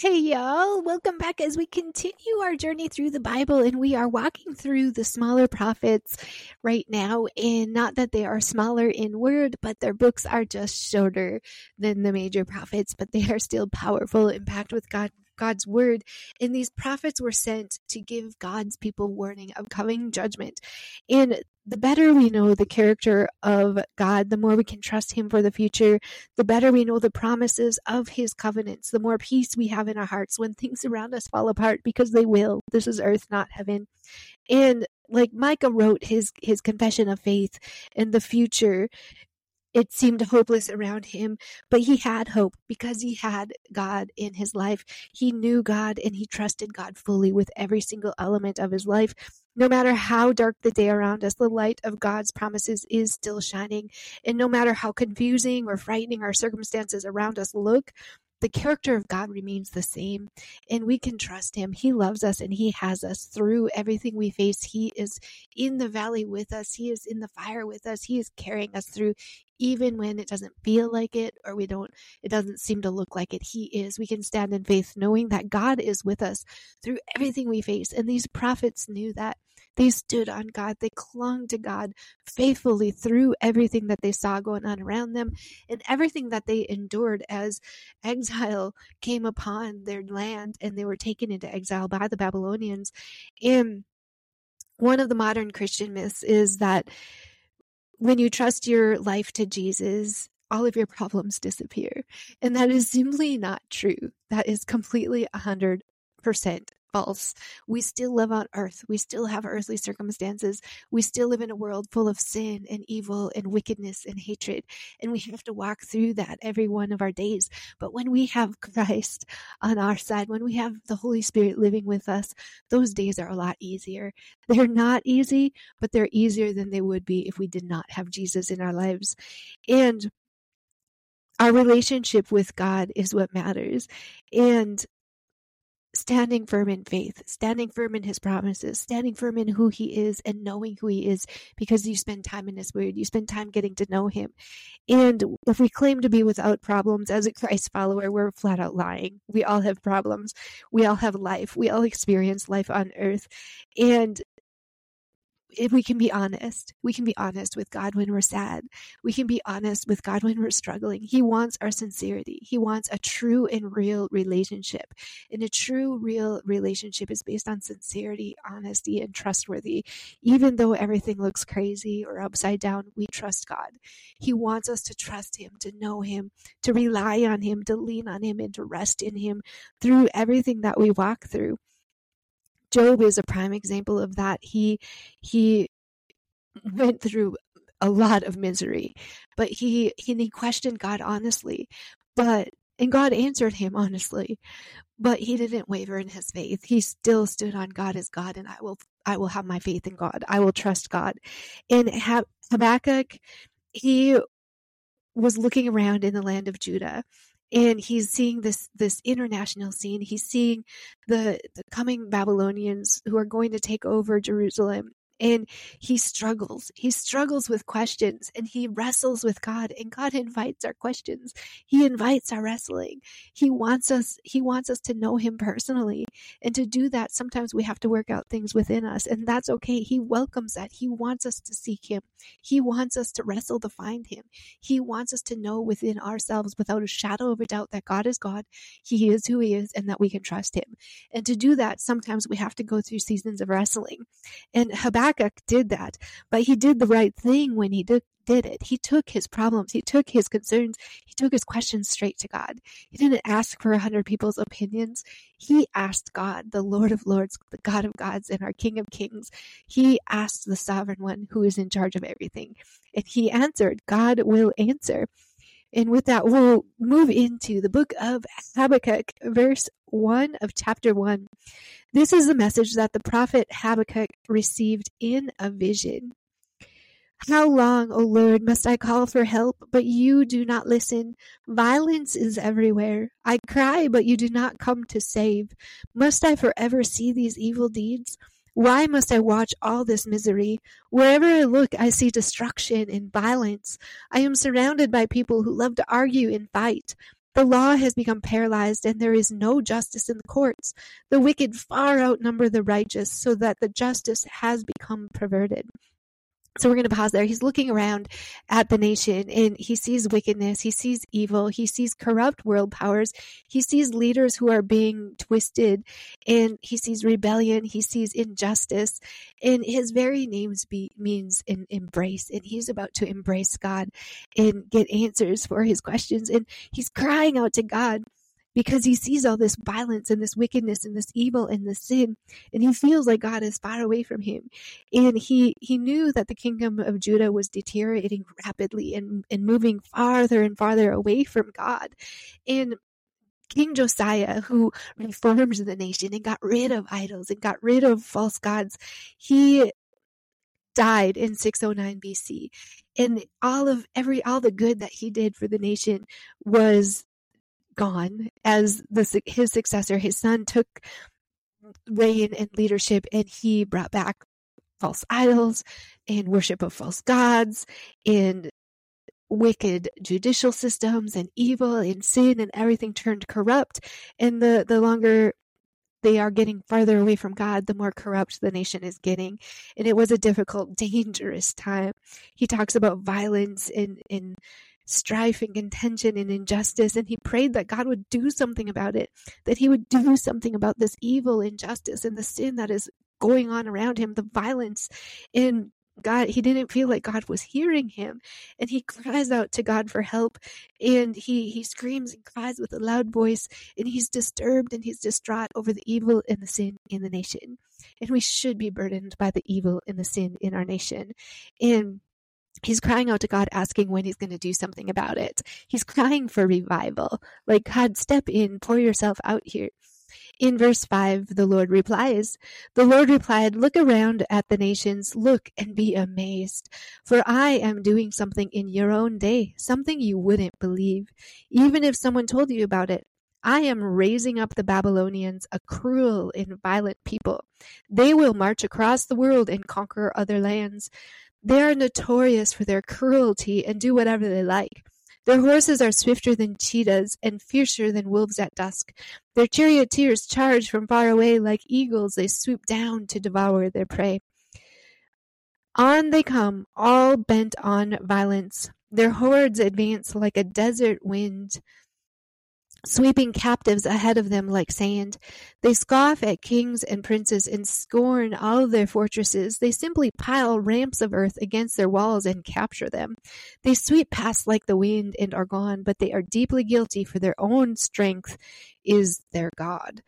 Hey, y'all. Welcome back as we continue our journey through the Bible. And we are walking through the smaller prophets right now. And not that they are smaller in word, but their books are just shorter than the major prophets, but they are still powerful and packed with God God's word. And these prophets were sent to give God's people warning of coming judgment. And the better we know the character of God, the more we can trust Him for the future, the better we know the promises of His covenants, the more peace we have in our hearts when things around us fall apart because they will. This is earth, not heaven. And like Micah wrote his his confession of faith in the future it seemed hopeless around him, but he had hope because he had God in his life. He knew God and he trusted God fully with every single element of his life. No matter how dark the day around us, the light of God's promises is still shining. And no matter how confusing or frightening our circumstances around us look, the character of God remains the same and we can trust him. He loves us and he has us through everything we face. He is in the valley with us. He is in the fire with us. He is carrying us through even when it doesn't feel like it or we don't it doesn't seem to look like it. He is. We can stand in faith knowing that God is with us through everything we face. And these prophets knew that. They stood on God. They clung to God faithfully through everything that they saw going on around them and everything that they endured as exile came upon their land and they were taken into exile by the Babylonians. And one of the modern Christian myths is that when you trust your life to Jesus, all of your problems disappear. And that is simply not true. That is completely 100% false. We still live on earth. We still have earthly circumstances. We still live in a world full of sin and evil and wickedness and hatred. And we have to walk through that every one of our days. But when we have Christ on our side, when we have the Holy Spirit living with us, those days are a lot easier. They're not easy, but they're easier than they would be if we did not have Jesus in our lives. And our relationship with God is what matters. And standing firm in faith, standing firm in his promises, standing firm in who he is and knowing who he is because you spend time in his word, you spend time getting to know him. And if we claim to be without problems as a Christ follower, we're flat out lying. We all have problems. We all have life. We all experience life on earth. And if we can be honest, we can be honest with God when we're sad. We can be honest with God when we're struggling. He wants our sincerity. He wants a true and real relationship. And a true, real relationship is based on sincerity, honesty, and trustworthy. Even though everything looks crazy or upside down, we trust God. He wants us to trust Him, to know Him, to rely on Him, to lean on Him, and to rest in Him through everything that we walk through. Job is a prime example of that. He he went through a lot of misery, but he he, he questioned God honestly, but and God answered him honestly, but he didn't waver in his faith. He still stood on God as God, and I will I will have my faith in God. I will trust God. And Habakkuk, he was looking around in the land of Judah and he's seeing this this international scene. He's seeing the the coming babylonians who are going to take over jerusalem and he struggles. He struggles with questions and he wrestles with God and God invites our questions. He invites our wrestling. He wants us he wants us to know him personally. And to do that sometimes we have to work out things within us and that's okay. He welcomes that. He wants us to seek him. He wants us to wrestle to find him. He wants us to know within ourselves without a shadow of a doubt that God is God. He is who he is and that we can trust him. And to do that sometimes we have to go through seasons of wrestling. And Habakkuk Habakkuk did that, but he did the right thing when he did, did it. He took his problems, he took his concerns, he took his questions straight to God. He didn't ask for a hundred people's opinions. He asked God, the Lord of Lords, the God of gods, and our King of Kings. He asked the sovereign one who is in charge of everything. And he answered, God will answer. And with that, we'll move into the book of Habakkuk, verse 1 of chapter 1. This is the message that the prophet Habakkuk received in a vision. How long, O Lord, must I call for help, but you do not listen? Violence is everywhere. I cry, but you do not come to save. Must I forever see these evil deeds? Why must I watch all this misery? Wherever I look, I see destruction and violence. I am surrounded by people who love to argue and fight. The law has become paralyzed and there is no justice in the courts. The wicked far outnumber the righteous so that the justice has become perverted. So we're going to pause there. He's looking around at the nation and he sees wickedness. He sees evil. He sees corrupt world powers. He sees leaders who are being twisted and he sees rebellion. He sees injustice and his very name be, means in embrace and he's about to embrace God and get answers for his questions. And he's crying out to God because he sees all this violence and this wickedness and this evil and this sin and he feels like God is far away from him and he he knew that the kingdom of Judah was deteriorating rapidly and and moving farther and farther away from God and King Josiah, who reformed the nation and got rid of idols and got rid of false gods, he died in 609 BC. And all of every all the good that he did for the nation was gone as the, his successor, his son, took reign and leadership and he brought back false idols and worship of false gods and wicked judicial systems and evil and sin and everything turned corrupt and the the longer they are getting farther away from God, the more corrupt the nation is getting. And it was a difficult, dangerous time. He talks about violence and, and strife and contention and injustice. And he prayed that God would do something about it, that he would do something about this evil, injustice, and the sin that is going on around him, the violence. And God, he didn't feel like God was hearing him. And he cries out to God for help. And he, he screams and cries with a loud voice. And he's disturbed and he's distraught over the evil and the sin in the nation. And we should be burdened by the evil and the sin in our nation. And he's crying out to God, asking when he's going to do something about it. He's crying for revival. Like, God, step in, pour yourself out here. In verse 5, the Lord replies, The Lord replied, Look around at the nations, look and be amazed. For I am doing something in your own day, something you wouldn't believe, even if someone told you about it. I am raising up the Babylonians, a cruel and violent people. They will march across the world and conquer other lands. They are notorious for their cruelty and do whatever they like. Their horses are swifter than cheetahs and fiercer than wolves at dusk. Their charioteers charge from far away like eagles. They swoop down to devour their prey. On they come, all bent on violence. Their hordes advance like a desert wind sweeping captives ahead of them like sand. They scoff at kings and princes and scorn all their fortresses. They simply pile ramps of earth against their walls and capture them. They sweep past like the wind and are gone, but they are deeply guilty for their own strength is their God.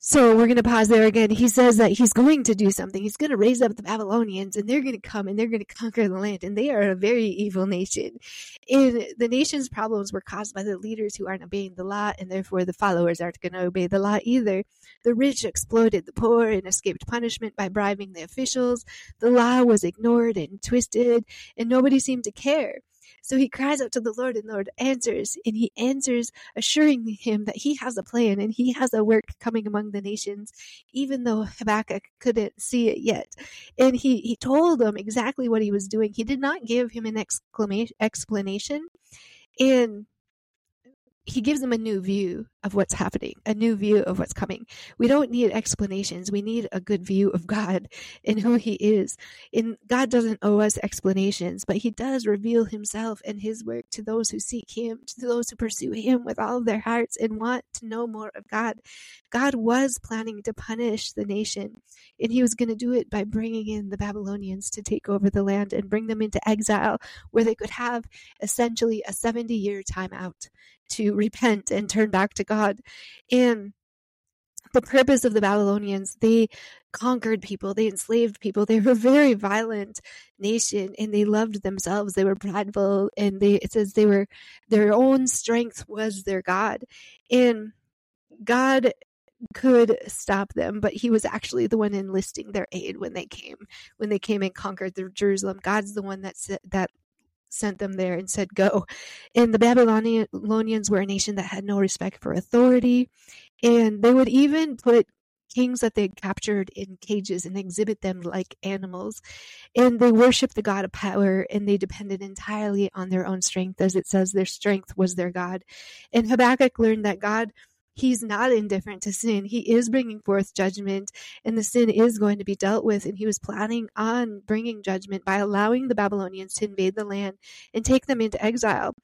So we're going to pause there again. He says that he's going to do something. He's going to raise up the Babylonians and they're going to come and they're going to conquer the land. And they are a very evil nation. And the nation's problems were caused by the leaders who aren't obeying the law and therefore the followers aren't going to obey the law either. The rich exploited the poor and escaped punishment by bribing the officials. The law was ignored and twisted and nobody seemed to care. So he cries out to the Lord, and the Lord answers, and he answers, assuring him that he has a plan and he has a work coming among the nations, even though Habakkuk couldn't see it yet. And he, he told him exactly what he was doing. He did not give him an exclamation, explanation. And he gives them a new view of what's happening, a new view of what's coming. We don't need explanations. We need a good view of God and who He is. And God doesn't owe us explanations, but He does reveal Himself and His work to those who seek Him, to those who pursue Him with all of their hearts and want to know more of God. God was planning to punish the nation, and He was going to do it by bringing in the Babylonians to take over the land and bring them into exile, where they could have essentially a 70 year time out to repent and turn back to God. And the purpose of the Babylonians, they conquered people, they enslaved people, they were a very violent nation and they loved themselves. They were prideful and they it says they were their own strength was their God. And God could stop them, but he was actually the one enlisting their aid when they came, when they came and conquered the Jerusalem. God's the one that that sent them there and said, Go. And the Babylonians were a nation that had no respect for authority. And they would even put kings that they captured in cages and exhibit them like animals. And they worshiped the God of power and they depended entirely on their own strength. As it says, their strength was their God. And Habakkuk learned that God he's not indifferent to sin. He is bringing forth judgment, and the sin is going to be dealt with. And he was planning on bringing judgment by allowing the Babylonians to invade the land and take them into exile.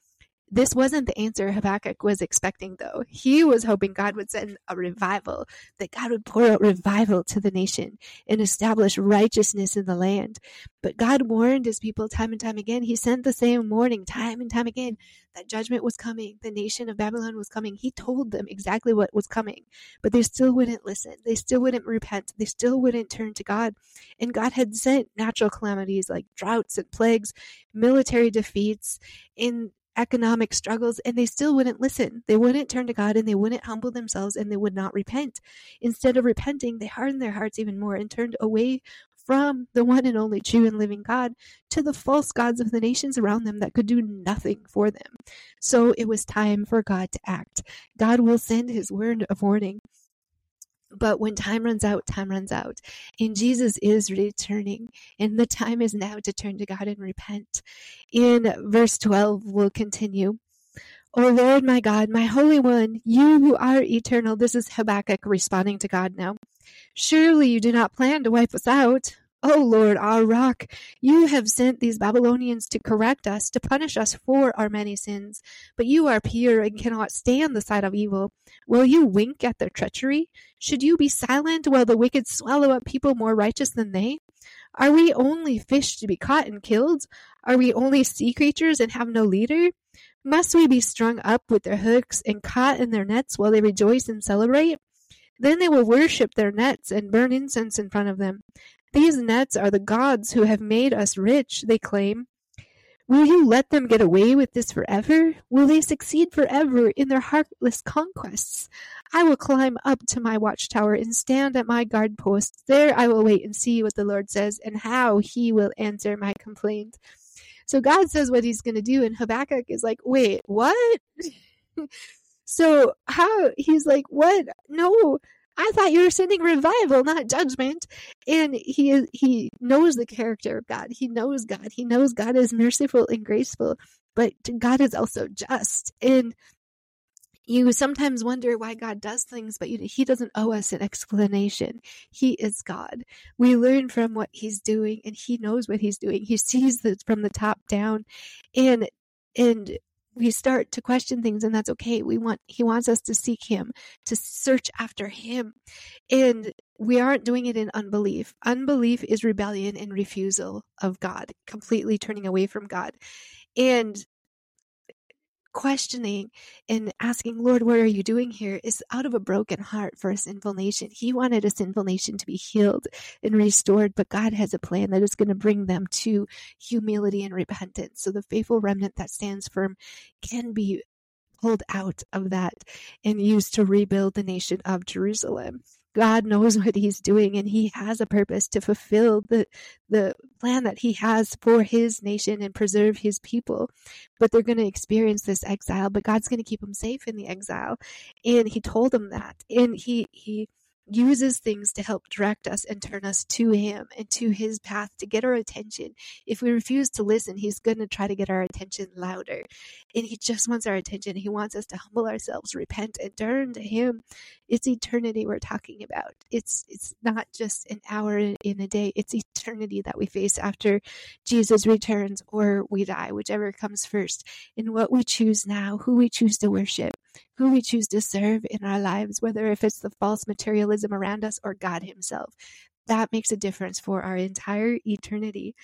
This wasn't the answer Habakkuk was expecting, though. He was hoping God would send a revival, that God would pour out revival to the nation and establish righteousness in the land. But God warned his people time and time again. He sent the same warning time and time again that judgment was coming. The nation of Babylon was coming. He told them exactly what was coming, but they still wouldn't listen. They still wouldn't repent. They still wouldn't turn to God. And God had sent natural calamities like droughts and plagues, military defeats, in economic struggles and they still wouldn't listen. They wouldn't turn to God and they wouldn't humble themselves and they would not repent. Instead of repenting, they hardened their hearts even more and turned away from the one and only true and living God to the false gods of the nations around them that could do nothing for them. So it was time for God to act. God will send his word of warning. But when time runs out, time runs out. And Jesus is returning. And the time is now to turn to God and repent. In verse 12, we'll continue. O Lord my God, my Holy One, you who are eternal. This is Habakkuk responding to God now. Surely you do not plan to wipe us out. O Lord, our rock, you have sent these Babylonians to correct us, to punish us for our many sins. But you are pure and cannot stand the sight of evil. Will you wink at their treachery? Should you be silent while the wicked swallow up people more righteous than they? Are we only fish to be caught and killed? Are we only sea creatures and have no leader? Must we be strung up with their hooks and caught in their nets while they rejoice and celebrate? Then they will worship their nets and burn incense in front of them. These nets are the gods who have made us rich, they claim. Will you let them get away with this forever? Will they succeed forever in their heartless conquests? I will climb up to my watchtower and stand at my guard post. There I will wait and see what the Lord says and how he will answer my complaint. So God says what he's going to do, and Habakkuk is like, wait, what? so how? He's like, what? No, I thought you were sending revival, not judgment. And he is, he knows the character of God. He knows God. He knows God is merciful and graceful, but God is also just. And you sometimes wonder why God does things, but He doesn't owe us an explanation. He is God. We learn from what He's doing, and He knows what He's doing. He sees this from the top down, and and we start to question things and that's okay. We want he wants us to seek him to search after him. And we aren't doing it in unbelief. Unbelief is rebellion and refusal of god completely turning away from god. And questioning and asking, Lord, what are you doing here? is out of a broken heart for a sinful nation. He wanted a sinful nation to be healed and restored, but God has a plan that is going to bring them to humility and repentance. So the faithful remnant that stands firm can be pulled out of that and used to rebuild the nation of Jerusalem. God knows what he's doing and he has a purpose to fulfill the the plan that he has for his nation and preserve his people. But they're going to experience this exile, but God's going to keep them safe in the exile. And he told them that. And he he uses things to help direct us and turn us to Him and to His path to get our attention. If we refuse to listen, He's going to try to get our attention louder. And He just wants our attention. He wants us to humble ourselves, repent, and turn to Him. It's eternity we're talking about. It's it's not just an hour in a day. It's eternity that we face after Jesus returns or we die, whichever comes first. In what we choose now, who we choose to worship who we choose to serve in our lives, whether if it's the false materialism around us or God Himself. That makes a difference for our entire eternity.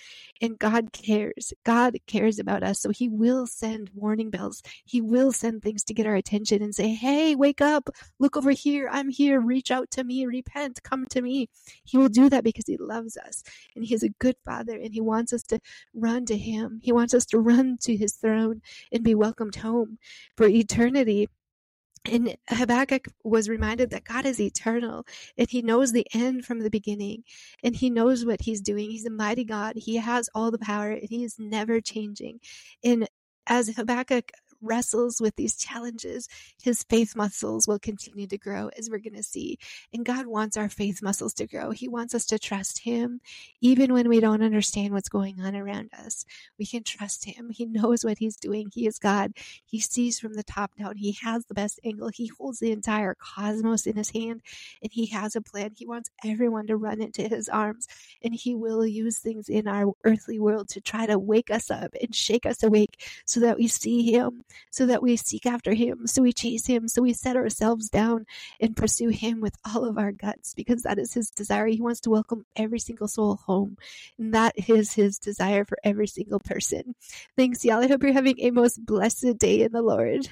And God cares. God cares about us. So He will send warning bells. He will send things to get our attention and say, Hey, wake up. Look over here. I'm here. Reach out to me. Repent. Come to me. He will do that because He loves us. And He is a good Father. And He wants us to run to Him. He wants us to run to His throne and be welcomed home for eternity. And Habakkuk was reminded that God is eternal and he knows the end from the beginning and he knows what he's doing. He's a mighty God. He has all the power and he is never changing. And as Habakkuk wrestles with these challenges, his faith muscles will continue to grow, as we're going to see. And God wants our faith muscles to grow. He wants us to trust him, even when we don't understand what's going on around us. We can trust him. He knows what he's doing. He is God. He sees from the top down. He has the best angle. He holds the entire cosmos in his hand, and he has a plan. He wants everyone to run into his arms, and he will use things in our earthly world to try to wake us up and shake us awake so that we see him, so that we seek after him, so we chase him, so we set ourselves down and pursue him with all of our guts because that is his desire. He wants to welcome every single soul home, and that is his desire for every single person. Thanks, y'all. I hope you're having a most blessed day in the Lord.